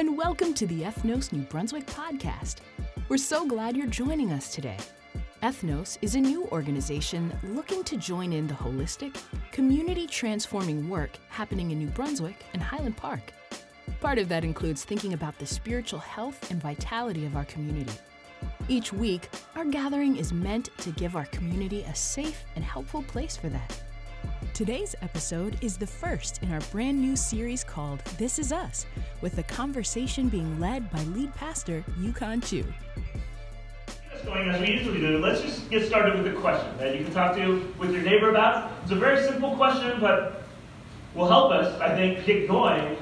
and welcome to the Ethnos New Brunswick podcast. We're so glad you're joining us today. Ethnos is a new organization looking to join in the holistic, community transforming work happening in New Brunswick and Highland Park. Part of that includes thinking about the spiritual health and vitality of our community. Each week, our gathering is meant to give our community a safe and helpful place for that. Today's episode is the first in our brand new series called This Is Us, with the conversation being led by lead pastor Yukon Chu. Going as we usually do, let's just get started with a question that you can talk to with your neighbor about. It's a very simple question, but will help us, I think, get going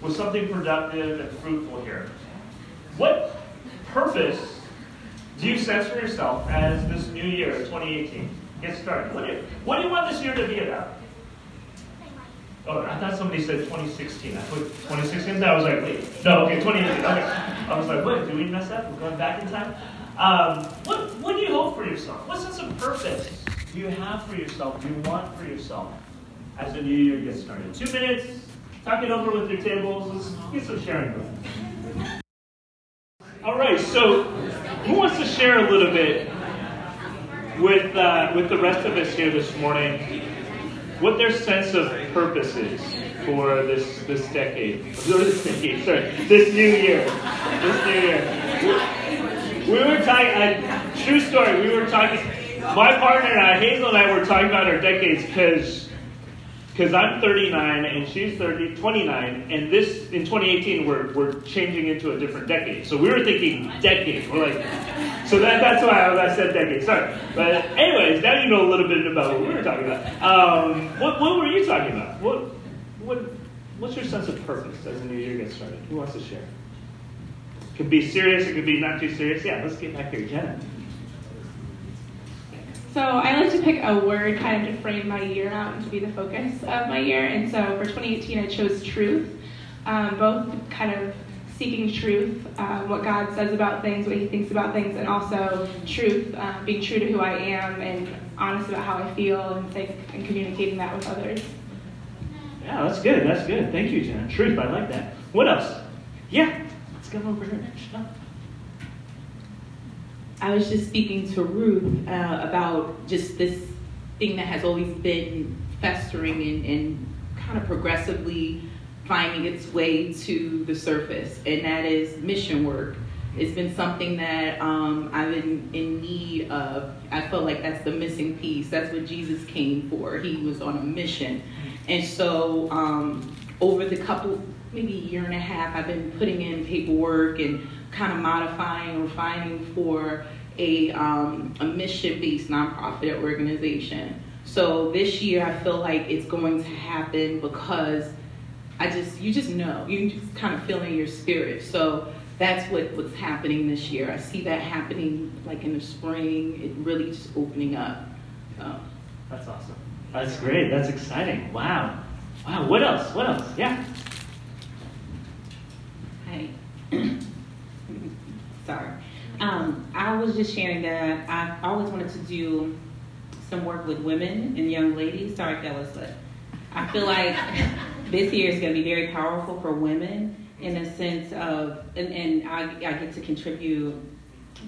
with something productive and fruitful here. What purpose do you sense for yourself as this new year, 2018? Get started. What do you, what do you want this year to be about? Oh, I thought somebody said 2016. I put 2016. I was like, wait, no, okay, 2018. Okay. I was like, wait, did we mess up? We're going back in time. Um, what What do you hope for yourself? What sense of purpose do you have for yourself? Do you want for yourself as the new year gets started? Two minutes. Talk it over with your tables. Let's get some sharing going. All right. So, who wants to share a little bit with uh, with the rest of us here this morning? What their sense of purpose is for this this decade, this decade, sorry, this new year, this new year. We, we were talking. Uh, true story. We were talking. My partner and I, Hazel and I, were talking about our decades because because I'm 39 and she's 30, 29, and this in 2018 we're we're changing into a different decade. So we were thinking decade. We're like, so that that's why I, said decade. Sorry, but anyways, now you know a little bit about what we were talking about. Um, what what were you talking about? What what what's your sense of purpose as the new year gets started? Who wants to share? It could be serious. It could be not too serious. Yeah, let's get back here, Jenna. So I like to pick a word kind of to frame my year out and to be the focus of my year. And so for 2018, I chose truth, um, both kind of seeking truth, um, what God says about things, what He thinks about things, and also truth, uh, being true to who I am and honest about how I feel and think and communicating that with others. Yeah, that's good. That's good. Thank you, Jenna. Truth, I like that. What else? Yeah, let's go over here. I was just speaking to Ruth uh, about just this thing that has always been festering and, and kind of progressively finding its way to the surface, and that is mission work. It's been something that um, I've been in need of. I felt like that's the missing piece. That's what Jesus came for. He was on a mission. And so, um, over the couple, maybe a year and a half, I've been putting in paperwork and kind of modifying, refining for a, um, a mission-based nonprofit organization. So this year, I feel like it's going to happen because I just, you just know, you just kind of feel in your spirit. So that's what, what's happening this year. I see that happening like in the spring, it really just opening up. So. That's awesome. That's great. That's exciting. Wow. Wow. What else? What else? Yeah. Hi. Sorry. Um, I was just sharing that I always wanted to do some work with women and young ladies. Sorry, fellas, but I feel like this year is going to be very powerful for women in a sense of, and, and I, I get to contribute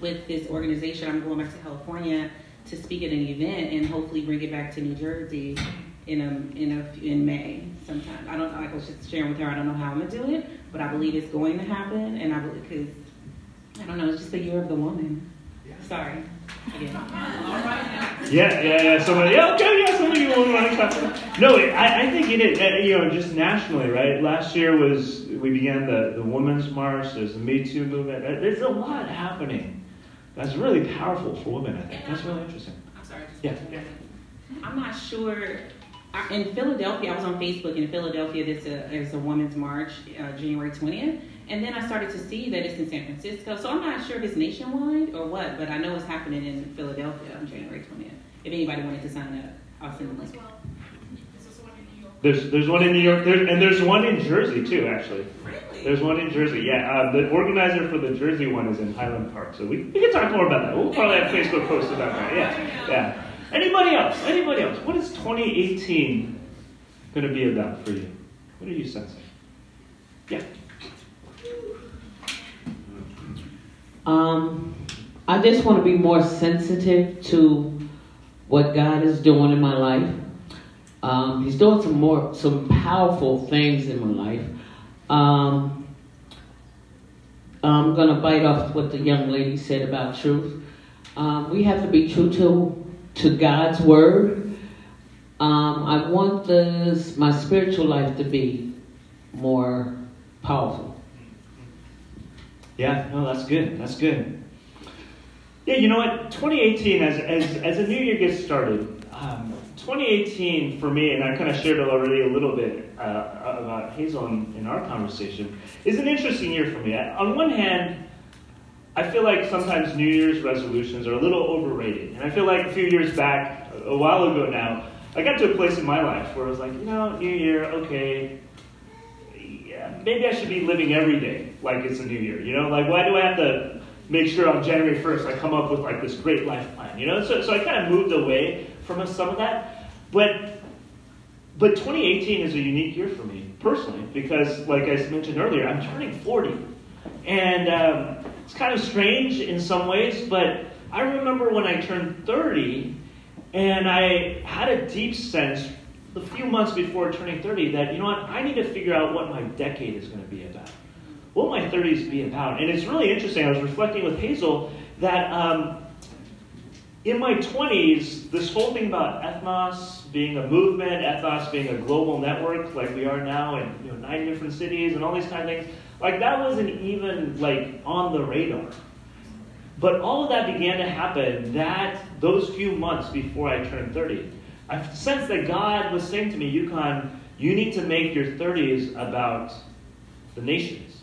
with this organization. I'm going back to California to speak at an event and hopefully bring it back to New Jersey in a in a in May sometime. I don't know. Like I was just sharing with her. I don't know how I'm gonna do it, but I believe it's going to happen, and I believe because I don't know. It's just the year of the woman. Sorry. Yeah, yeah, yeah. Somebody, yeah, okay, yeah. Somebody want to talk No, I, I think it is. Uh, you know, just nationally, right? Last year was we began the the Women's March. There's the Me Too movement. Uh, there's a lot happening. That's really powerful for women. I think that's really interesting. I'm sorry. Yeah. yeah. I'm not sure. In Philadelphia, I was on Facebook. In Philadelphia, there's a there's a Women's March, uh, January 20th and then I started to see that it's in San Francisco. So I'm not sure if it's nationwide or what, but I know it's happening in Philadelphia on January 20th. If anybody wanted to sign up, I'll send the link. There's there's one in New York, there, and there's one in Jersey too. Actually, really? there's one in Jersey. Yeah, uh, the organizer for the Jersey one is in Highland Park, so we, we can talk more about that. We'll probably have Facebook posts about that. Yeah, yeah. Anybody else? Anybody else? What is 2018 going to be about for you? What are you sensing? Yeah. Um, I just want to be more sensitive to what God is doing in my life. Um, he's doing some more, some powerful things in my life. Um, I'm gonna bite off what the young lady said about truth. Um, we have to be true to to God's word. Um, I want this my spiritual life to be more powerful. Yeah, no, that's good. That's good. Yeah, you know what? 2018, as, as, as a new year gets started, um, 2018 for me, and I kind of shared already a little bit uh, about Hazel in, in, our conversation, is an interesting year for me. On one hand, I feel like sometimes New Year's resolutions are a little overrated. And I feel like a few years back, a while ago now, I got to a place in my life where I was like, you know, New Year, okay, maybe I should be living every day like it's a new year. You know, like why do I have to make sure on January 1st I come up with like this great life plan? You know, so, so I kind of moved away from some of that. But but 2018 is a unique year for me personally because, like I mentioned earlier, I'm turning 40, and um, it's kind of strange in some ways. But I remember when I turned 30, and I had a deep sense the few months before turning 30 that, you know what, I need to figure out what my decade is going to be about. What my 30s be about? And it's really interesting. I was reflecting with Hazel that um, in my 20s, this whole thing about ethnos being a movement, ethnos being a global network like we are now in you know, nine different cities and all these kind of things, like that wasn't even like on the radar. But all of that began to happen that those few months before I turned 30. I sensed that God was saying to me, Yukon, you need to make your 30s about the nations.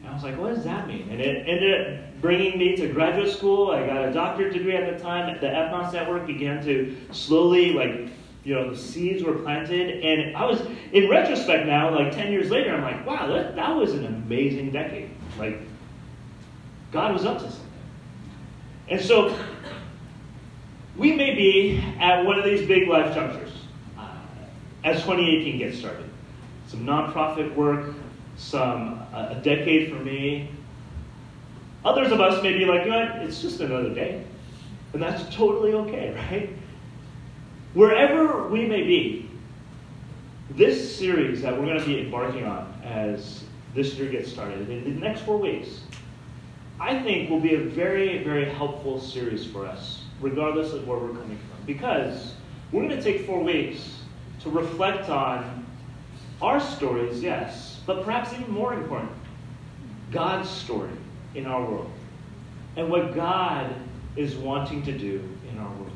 And I was like, what does that mean? And it ended up bringing me to graduate school. I got a doctorate degree at the time. The Ethnos Network began to slowly, like, you know, the seeds were planted. And I was, in retrospect now, like 10 years later, I'm like, wow, that, that was an amazing decade. Like, God was up to something. And so we may be at one of these big life junctures uh, as 2018 gets started. Some nonprofit work, some uh, a decade for me. Others of us may be like, you know it's just another day. And that's totally okay, right? Wherever we may be, this series that we're going to be embarking on as this year gets started in the next four weeks, I think will be a very, very helpful series for us regardless of where we're coming from. Because we're going to take four weeks to reflect on our stories, yes, but perhaps even more important, God's story in our world and what God is wanting to do in our world.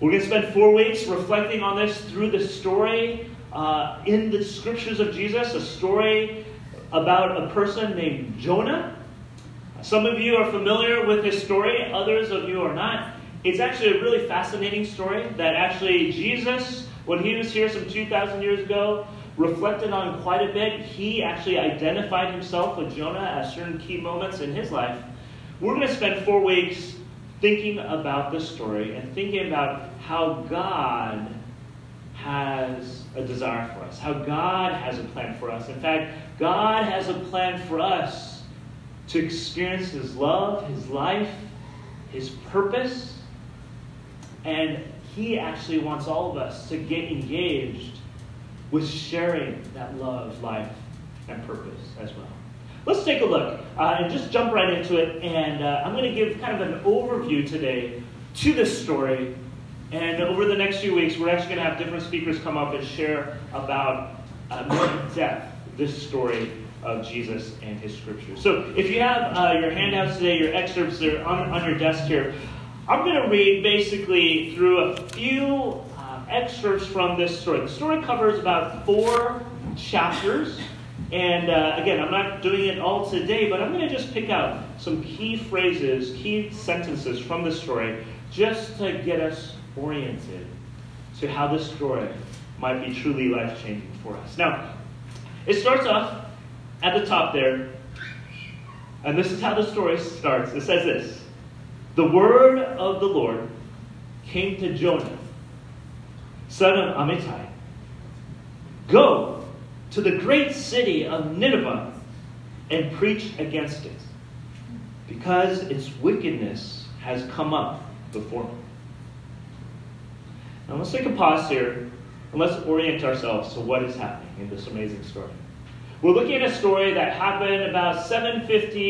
We're going to spend four weeks reflecting on this through the story uh, in the scriptures of Jesus, a story about a person named Jonah some of you are familiar with this story, others of you are not. It's actually a really fascinating story that actually Jesus, when he was here some 2,000 years ago, reflected on quite a bit. He actually identified himself with Jonah at certain key moments in his life. We're going to spend four weeks thinking about this story and thinking about how God has a desire for us, how God has a plan for us. In fact, God has a plan for us to experience His love, His life, His purpose. And He actually wants all of us to get engaged with sharing that love, life, and purpose as well. Let's take a look uh, and just jump right into it. And uh, I'm going to give kind of an overview today to this story. And over the next few weeks, we're actually going to have different speakers come up and share about uh, more in depth this story of Jesus and his scriptures. So if you have uh, your handouts today, your excerpts are on, on your desk here, I'm going to read basically through a few uh, excerpts from this story. The story covers about four chapters. And uh, again, I'm not doing it all today, but I'm going to just pick out some key phrases, key sentences from the story, just to get us oriented to how this story might be truly life changing for us. Now, it starts off at the top there, and this is how the story starts. It says this The word of the Lord came to Jonah, son of Amittai Go to the great city of Nineveh and preach against it, because its wickedness has come up before me. Now let's take a pause here and let's orient ourselves to what is happening in this amazing story. We're looking at a story that happened about 750,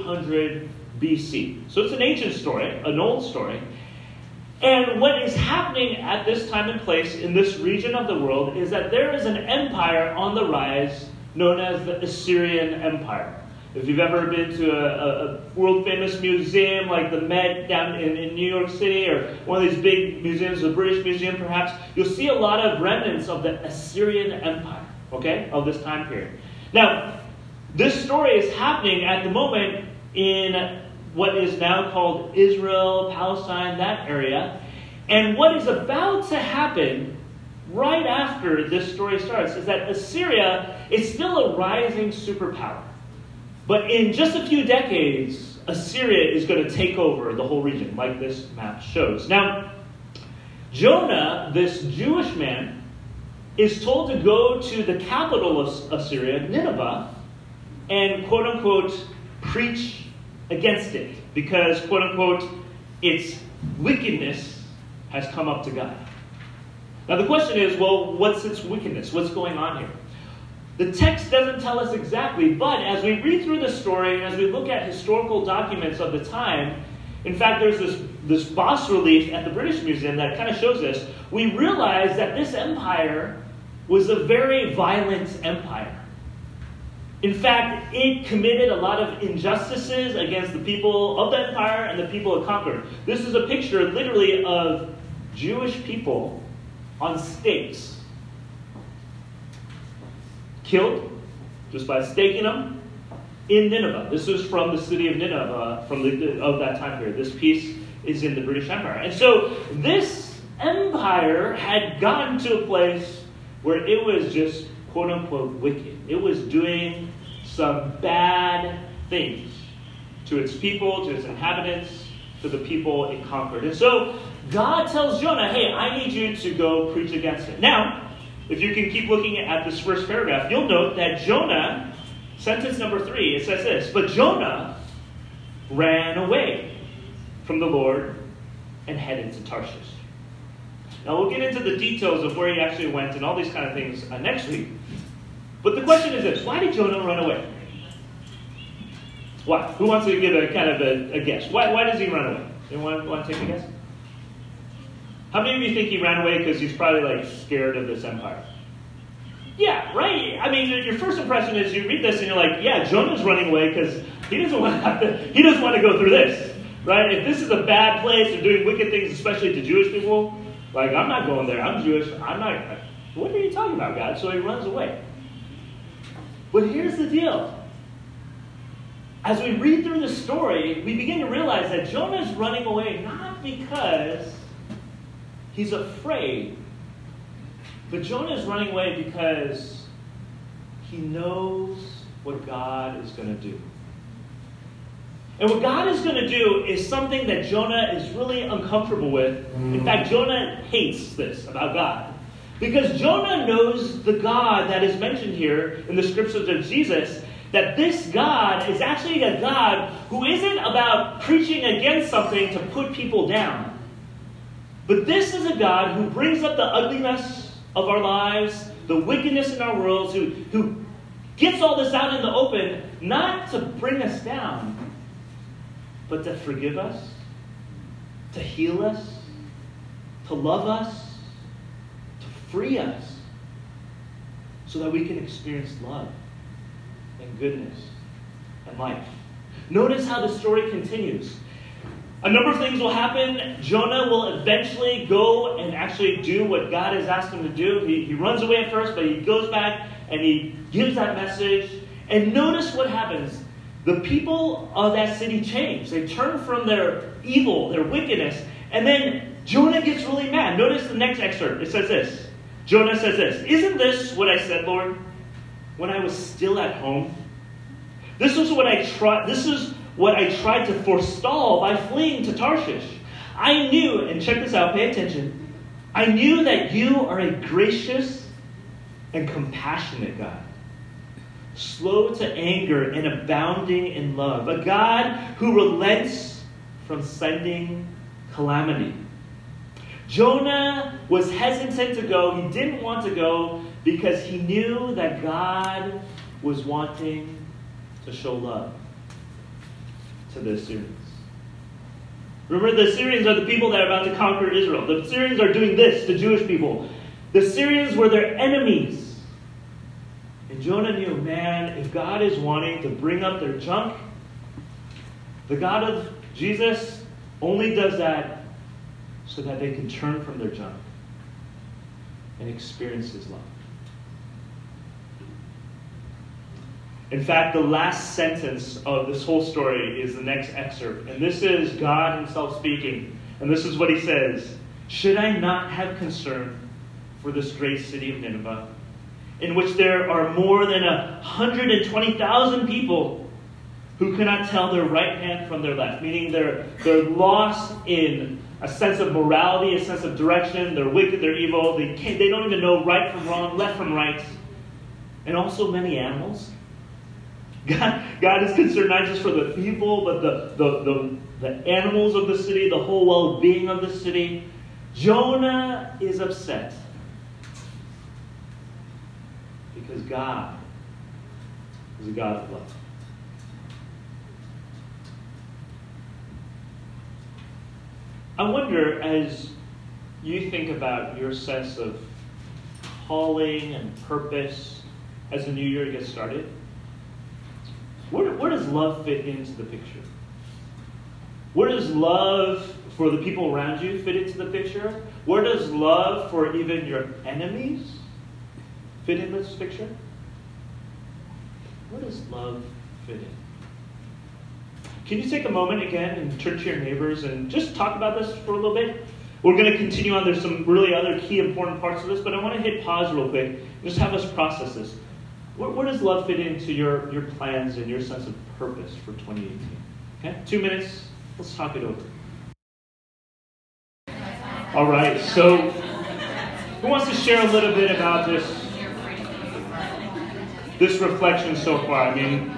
800 BC. So it's an ancient story, an old story. And what is happening at this time and place in this region of the world is that there is an empire on the rise known as the Assyrian Empire. If you've ever been to a, a world famous museum like the Met down in, in, New York City or one of these big museums, the British Museum perhaps, you'll see a lot of remnants of the Assyrian Empire, okay, of this time period. Now, this story is happening at the moment in what is now called Israel, Palestine, that area. And what is about to happen right after this story starts is that Assyria is still a rising superpower. But in just a few decades, Assyria is going to take over the whole region, like this map shows. Now, Jonah, this Jewish man, is told to go to the capital of Assyria, Nineveh, and quote unquote preach against it because, quote unquote, its wickedness has come up to God. Now, the question is well, what's its wickedness? What's going on here? The text doesn't tell us exactly, but as we read through the story and as we look at historical documents of the time, in fact, there's this, this bas relief at the British Museum that kind of shows this. We realize that this empire was a very violent empire. In fact, it committed a lot of injustices against the people of the empire and the people it conquered. This is a picture, literally, of Jewish people on stakes, killed just by staking them in Nineveh. This is from the city of Nineveh from the, of that time period. This piece is in the British Empire. And so this empire had gotten to a place where it was just quote unquote wicked. It was doing some bad things to its people, to its inhabitants, to the people it conquered. And so God tells Jonah, hey, I need you to go preach against it. Now, if you can keep looking at this first paragraph, you'll note that Jonah, sentence number three, it says this But Jonah ran away from the Lord and headed to Tarshish. Now, we'll get into the details of where he actually went and all these kind of things uh, next week. But the question is this why did Jonah run away? Why? Who wants to give a kind of a, a guess? Why, why does he run away? Anyone want to take a guess? How many of you think he ran away because he's probably like scared of this empire? Yeah, right. I mean, your first impression is you read this and you're like, yeah, Jonah's running away because he doesn't want to have to. He doesn't want to go through this, right? If this is a bad place and doing wicked things, especially to Jewish people, like I'm not going there. I'm Jewish. I'm not. What are you talking about, God? So he runs away. But here's the deal. As we read through the story, we begin to realize that Jonah is running away not because he's afraid, but Jonah is running away because he knows what God is going to do. And what God is going to do is something that Jonah is really uncomfortable with. In mm. fact, Jonah hates this about God. Because Jonah knows the God that is mentioned here in the scriptures of Jesus, that this God is actually a God who isn't about preaching against something to put people down. But this is a God who brings up the ugliness of our lives, the wickedness in our worlds, who, who gets all this out in the open, not to bring us down, but to forgive us, to heal us, to love us, to free us so that we can experience love and goodness and life. Notice how the story continues. A number of things will happen. Jonah will eventually go and actually do what God has asked him to do. He, he runs away at first, but he goes back and he gives that message. And notice what happens. The people of that city change. They turn from their evil, their wickedness, and then Jonah gets really mad. Notice the next excerpt. It says this Jonah says this Isn't this what I said, Lord, when I was still at home? This is what I tried. This is what I tried to forestall by fleeing to Tarshish. I knew, and check this out, pay attention. I knew that you are a gracious and compassionate God, slow to anger, and abounding in love. A God who relents from sending calamity. Jonah was hesitant to go. He didn't want to go because he knew that God was wanting to show love to the Assyrians. Remember, the Assyrians are the people that are about to conquer Israel. The Assyrians are doing this to Jewish people. The Syrians were their enemies. And Jonah knew, man, if God is wanting to bring up their junk, the God of Jesus only does that so that they can turn from their junk and experience his love. In fact, the last sentence of this whole story is the next excerpt. And this is God Himself speaking. And this is what He says Should I not have concern for this great city of Nineveh, in which there are more than 120,000 people who cannot tell their right hand from their left? Meaning they're, they're lost in a sense of morality, a sense of direction. They're wicked, they're evil. They, can't, they don't even know right from wrong, left from right. And also many animals God, God is concerned not just for the people, but the, the, the, the animals of the city, the whole well being of the city. Jonah is upset because God is a God of love. I wonder, as you think about your sense of calling and purpose as the new year gets started, where, where does love fit into the picture? Where does love for the people around you fit into the picture? Where does love for even your enemies fit in this picture? Where does love fit in? Can you take a moment again and turn to your neighbors and just talk about this for a little bit? We're going to continue on. There's some really other key important parts of this, but I want to hit pause real quick. Just have us process this. Where, where, does love fit into your, your plans and your sense of purpose for 2018? Okay, two minutes. Let's talk it over. All right, so who wants to share a little bit about this this reflection so far? I mean,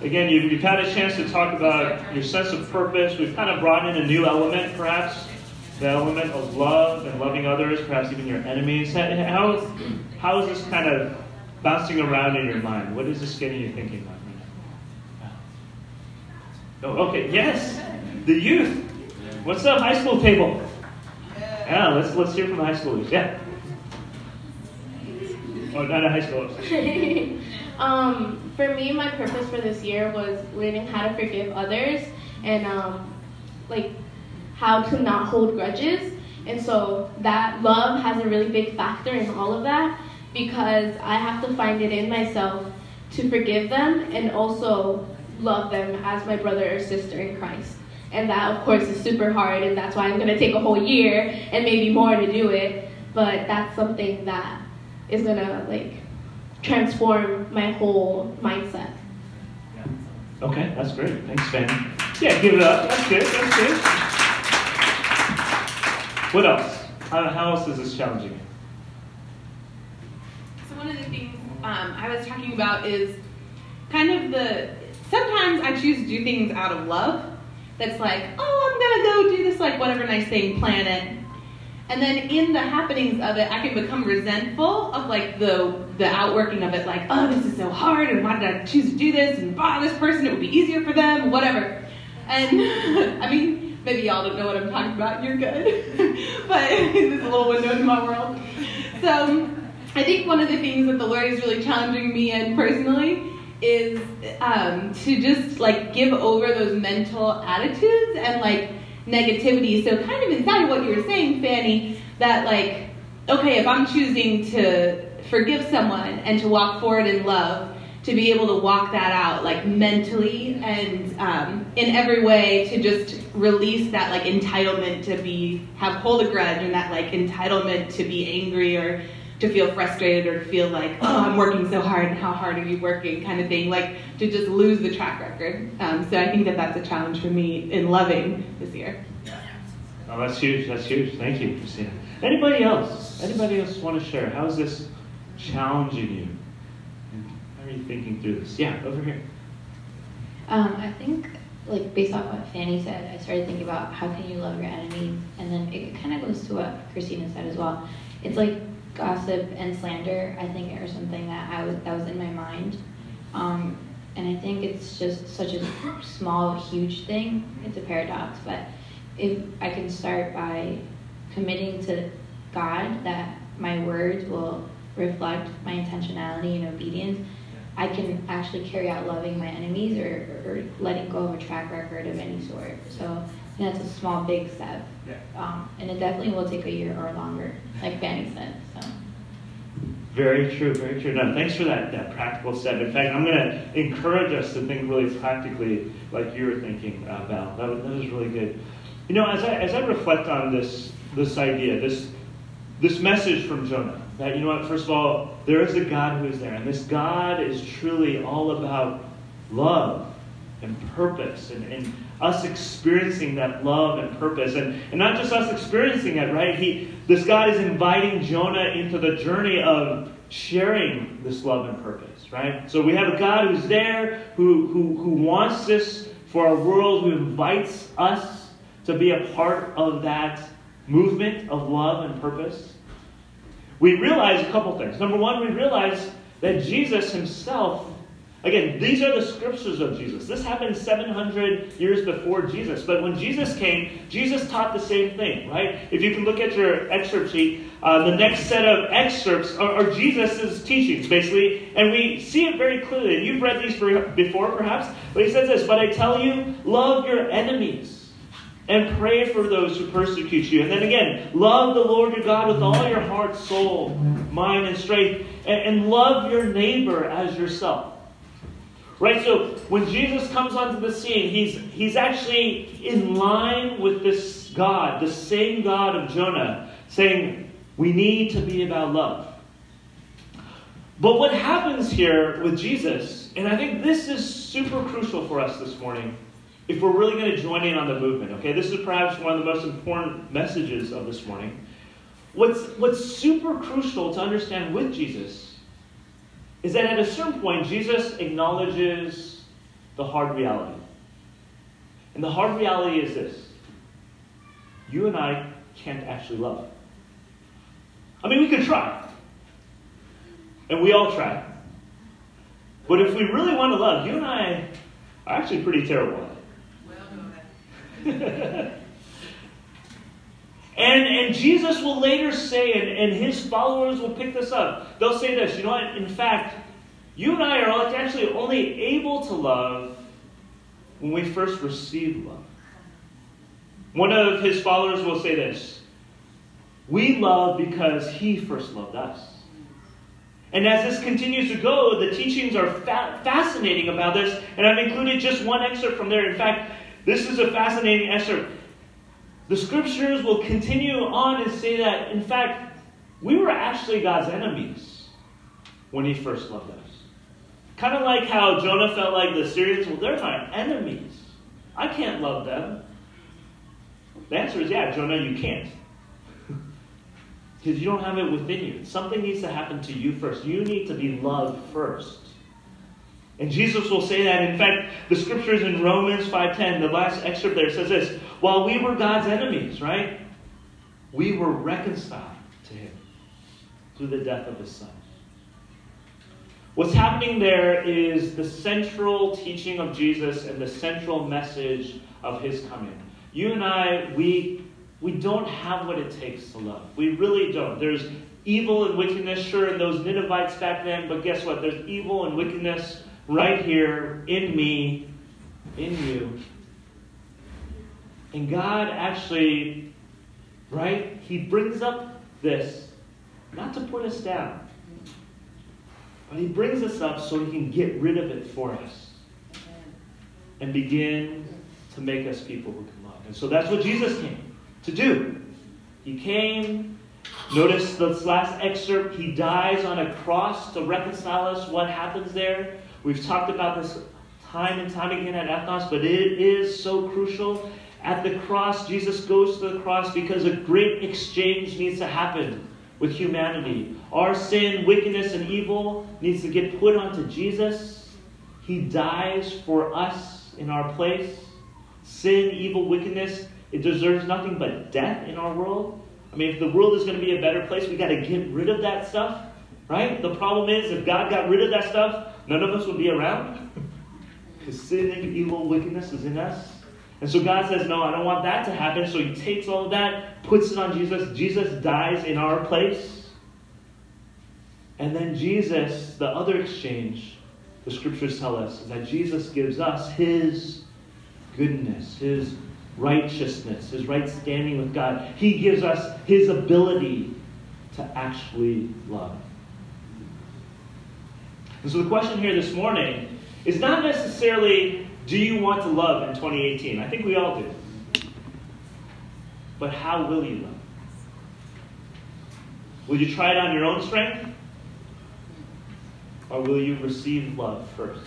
again, you've, you've had a chance to talk about your sense of purpose. We've kind of brought in a new element, perhaps, the element of love and loving others, perhaps even your enemies. How, how is this kind of bouncing around in your mind? What is this getting you thinking about right now? Oh, okay, yes, the youth. What's up, high school table? Yeah, let's let's hear from the high schoolers. Yeah. Oh, not high school. um, for me, my purpose for this year was learning how to forgive others and um, like how to not hold grudges. And so that love has a really big factor in all of that because I have to find it in myself to forgive them and also love them as my brother or sister in Christ. And that, of course, is super hard, and that's why I'm going to take a whole year and maybe more to do it. But that's something that is going to, like, transform my whole mindset. Yeah. Okay, that's great. Thanks, Fanny. Yeah, give it up. That's good. That's good. What else? How, how else is this challenging So one of the things um, I was talking about is kind of the sometimes I choose to do things out of love. That's like, oh, I'm gonna go do this like whatever nice thing, plan it. And then in the happenings of it, I can become resentful of like the the outworking of it, like, oh, this is so hard, and why did I choose to do this? And bah, this person, it would be easier for them, whatever. And I mean, maybe y'all don't know what I'm talking about. You're good, but this is a little window into my world. So I think one of the things that the Lord is really challenging me in personally is um, to just like give over those mental attitudes and like negativity. So kind of inside of what you were saying, Fanny, that like, okay, if I'm choosing to forgive someone and to walk forward in love, to be able to walk that out like mentally and um, in every way to just release that like entitlement to be have hold a grudge and that like entitlement to be angry or to feel frustrated or to feel like, oh, I'm working so hard, and how hard are you working, kind of thing, like to just lose the track record. Um, so I think that that's a challenge for me in loving this year. Oh, that's huge. That's huge. Thank you, Christina. Anybody else? Anybody else want to share? How is this challenging you? How are you thinking through this? Yeah, over here. Um, I think, like, based off what Fanny said, I started thinking about how can you love your enemies, and then it kind of goes to what Christina said as well. It's like gossip and slander. I think are something that I was that was in my mind, um, and I think it's just such a small, huge thing. It's a paradox, but if I can start by committing to God that my words will reflect my intentionality and obedience, I can actually carry out loving my enemies or, or letting go of a track record of any sort. So that's a small, big step. Um, and it definitely will take a year or longer, like Fanny said. Very true, very true. Now, thanks for that, that practical step. In fact, I'm going to encourage us to think really practically like you were thinking, uh, Val. That was, that was really good. You know, as I, as I reflect on this, this idea, this, this message from Jonah, that, you know what, first of all, there is a God who is there, and this God is truly all about love and purpose and, and us experiencing that love and purpose. And, and not just us experiencing it, right? He, this God is inviting Jonah into the journey of sharing this love and purpose, right? So we have a God who's there, who, who, who wants this for our world, who invites us to be a part of that movement of love and purpose. We realize a couple things. Number one, we realize that Jesus himself Again, these are the scriptures of Jesus. This happened 700 years before Jesus. But when Jesus came, Jesus taught the same thing, right? If you can look at your excerpt sheet, uh, the next set of excerpts are, are Jesus' teachings, basically. And we see it very clearly. You've read these before, perhaps. But he says this But I tell you, love your enemies and pray for those who persecute you. And then again, love the Lord your God with all your heart, soul, mind, and strength. and, and love your neighbor as yourself. Right? So when Jesus comes onto the scene, he's, he's actually in line with this God, the same God of Jonah, saying, We need to be about love. But what happens here with Jesus, and I think this is super crucial for us this morning, if we're really going to join in on the movement, okay? This is perhaps one of the most important messages of this morning. What's, what's super crucial to understand with Jesus is that at a certain point, Jesus acknowledges the hard reality. And the hard reality is this you and I can't actually love. I mean, we could try. And we all try. But if we really want to love, you and I are actually pretty terrible at it. And, and Jesus will later say, and, and his followers will pick this up. They'll say this, you know what? In fact, you and I are actually only able to love when we first receive love. One of his followers will say this We love because he first loved us. And as this continues to go, the teachings are fa- fascinating about this, and I've included just one excerpt from there. In fact, this is a fascinating excerpt. The scriptures will continue on and say that, in fact, we were actually God's enemies when He first loved us. Kind of like how Jonah felt like the Syrians, well, they're my enemies. I can't love them. The answer is yeah, Jonah, you can't. Because you don't have it within you. Something needs to happen to you first. You need to be loved first. And Jesus will say that. In fact, the scriptures in Romans 5.10, the last excerpt there says this, while we were God's enemies, right? We were reconciled to him through the death of his son. What's happening there is the central teaching of Jesus and the central message of his coming. You and I, we, we don't have what it takes to love. We really don't. There's evil and wickedness, sure, in those Ninevites back then, but guess what? There's evil and wickedness right here in me, in you. And God actually, right, He brings up this not to put us down, but He brings us up so He can get rid of it for us and begin to make us people who can love. And so that's what Jesus came to do. He came. Notice this last excerpt. He dies on a cross to reconcile us. What happens there? We've talked about this time and time again at Ethnos, but it is so crucial. At the cross, Jesus goes to the cross because a great exchange needs to happen with humanity. Our sin, wickedness, and evil needs to get put onto Jesus. He dies for us in our place. Sin, evil, wickedness, it deserves nothing but death in our world. I mean, if the world is going to be a better place, we got to get rid of that stuff, right? The problem is, if God got rid of that stuff, none of us would be around. Because sin evil, wickedness is in us. And so God says, No, I don't want that to happen. So He takes all of that, puts it on Jesus. Jesus dies in our place. And then Jesus, the other exchange, the scriptures tell us, that Jesus gives us His goodness, His righteousness, His right standing with God. He gives us His ability to actually love. And so the question here this morning is not necessarily do you want to love in 2018? I think we all do. But how will you love? Will you try it on your own strength? Or will you receive love first?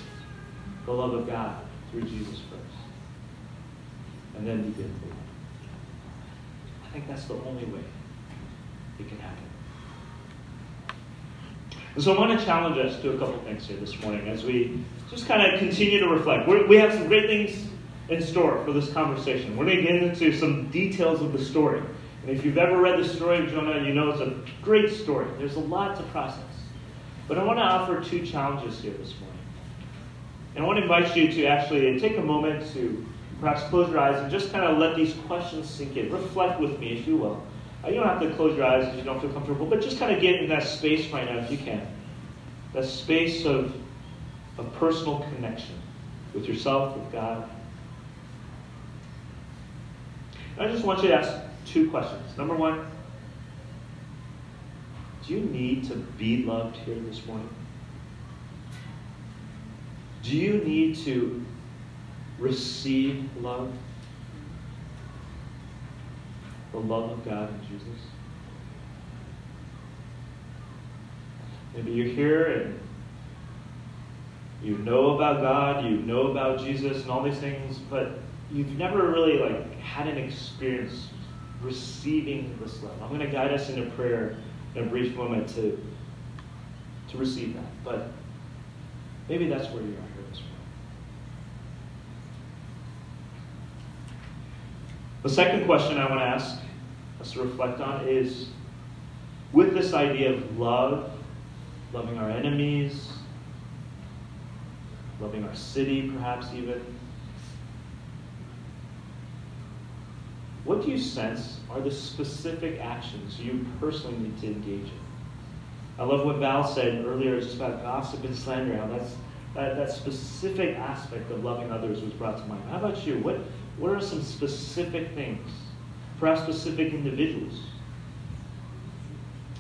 The love of God through Jesus first. And then begin to love. I think that's the only way it can happen. And so I want to challenge us to a couple things here this morning as we just kind of continue to reflect. We're, we have some great things in store for this conversation. We're going to get into some details of the story. And if you've ever read the story of Jonah, you know it's a great story. There's a lot to process. But I want to offer two challenges here this morning. And I want to invite you to actually take a moment to perhaps close your eyes and just kind of let these questions sink in. Reflect with me, if you will. Uh, you don't have to close your eyes if you don't feel comfortable, but just kind of get in that space right now if you can. That space of, of personal connection with yourself, with God. And I just want you to ask two questions. Number one, do you need to be loved here this morning? Do you need to receive love? The love of God in Jesus? Maybe you're here and you know about God, you know about Jesus and all these things, but you've never really like had an experience receiving this love. I'm going to guide us in a prayer in a brief moment to to receive that. But maybe that's where you are here this morning. The second question I want to ask us to reflect on is with this idea of love, loving our enemies, loving our city, perhaps even. What do you sense are the specific actions you personally need to engage in? I love what Val said earlier just about gossip and slander. How that's that, specific aspect of loving others was brought to mind. How about you? What what are some specific things, perhaps specific individuals,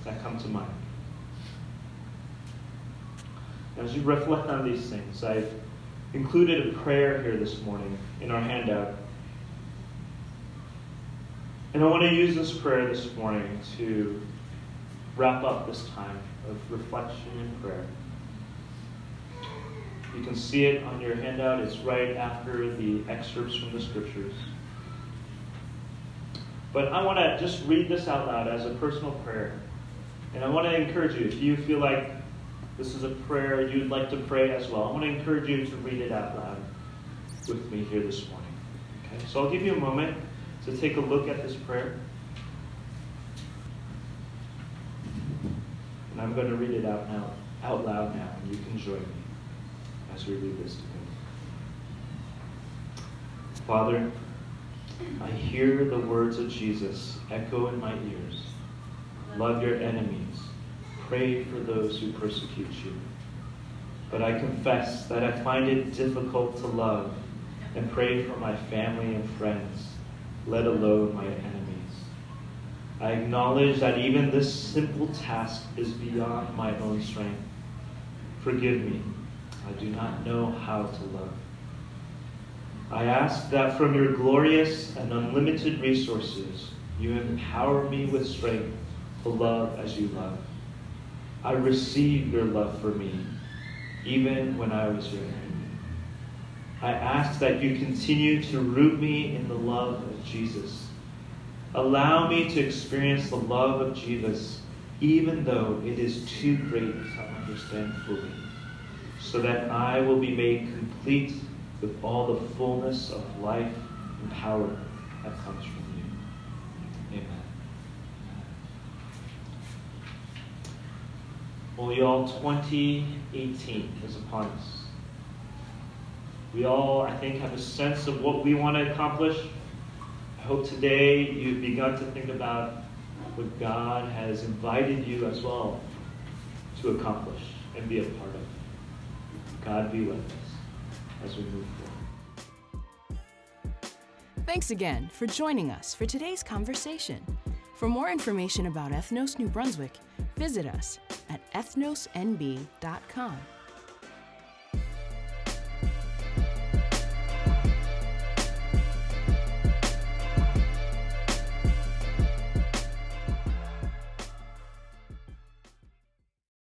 that come to mind? As you reflect on these things, I've included a prayer here this morning in our handout. And I want to use this prayer this morning to wrap up this time of reflection and prayer. You can see it on your handout. It's right after the excerpts from the scriptures. But I want to just read this out loud as a personal prayer. And I want to encourage you, if you feel like this is a prayer you'd like to pray as well, I want to encourage you to read it out loud with me here this morning. Okay? So I'll give you a moment to take a look at this prayer. And I'm going to read it out now, out loud now, and you can join me as we this. Father, I hear the words of Jesus echo in my ears. Love your enemies. Pray for those who persecute you. But I confess that I find it difficult to love and pray for my family and friends, let alone my enemies. I acknowledge that even this simple task is beyond my own strength. Forgive me. I do not know how to love. I ask that from your glorious and unlimited resources, you empower me with strength to love as you love. I receive your love for me, even when I was your enemy. I ask that you continue to root me in the love of Jesus. Allow me to experience the love of Jesus even though it is too great to understand fully, so that I will be made complete with all the fullness of life and power that comes from you. Amen. Well, y'all, 2018 is upon us. We all, I think, have a sense of what we want to accomplish. I hope today you've begun to think about what God has invited you as well to accomplish and be a part of. God be with us as we move forward. Thanks again for joining us for today's conversation. For more information about Ethnos New Brunswick, visit us at ethnosnb.com.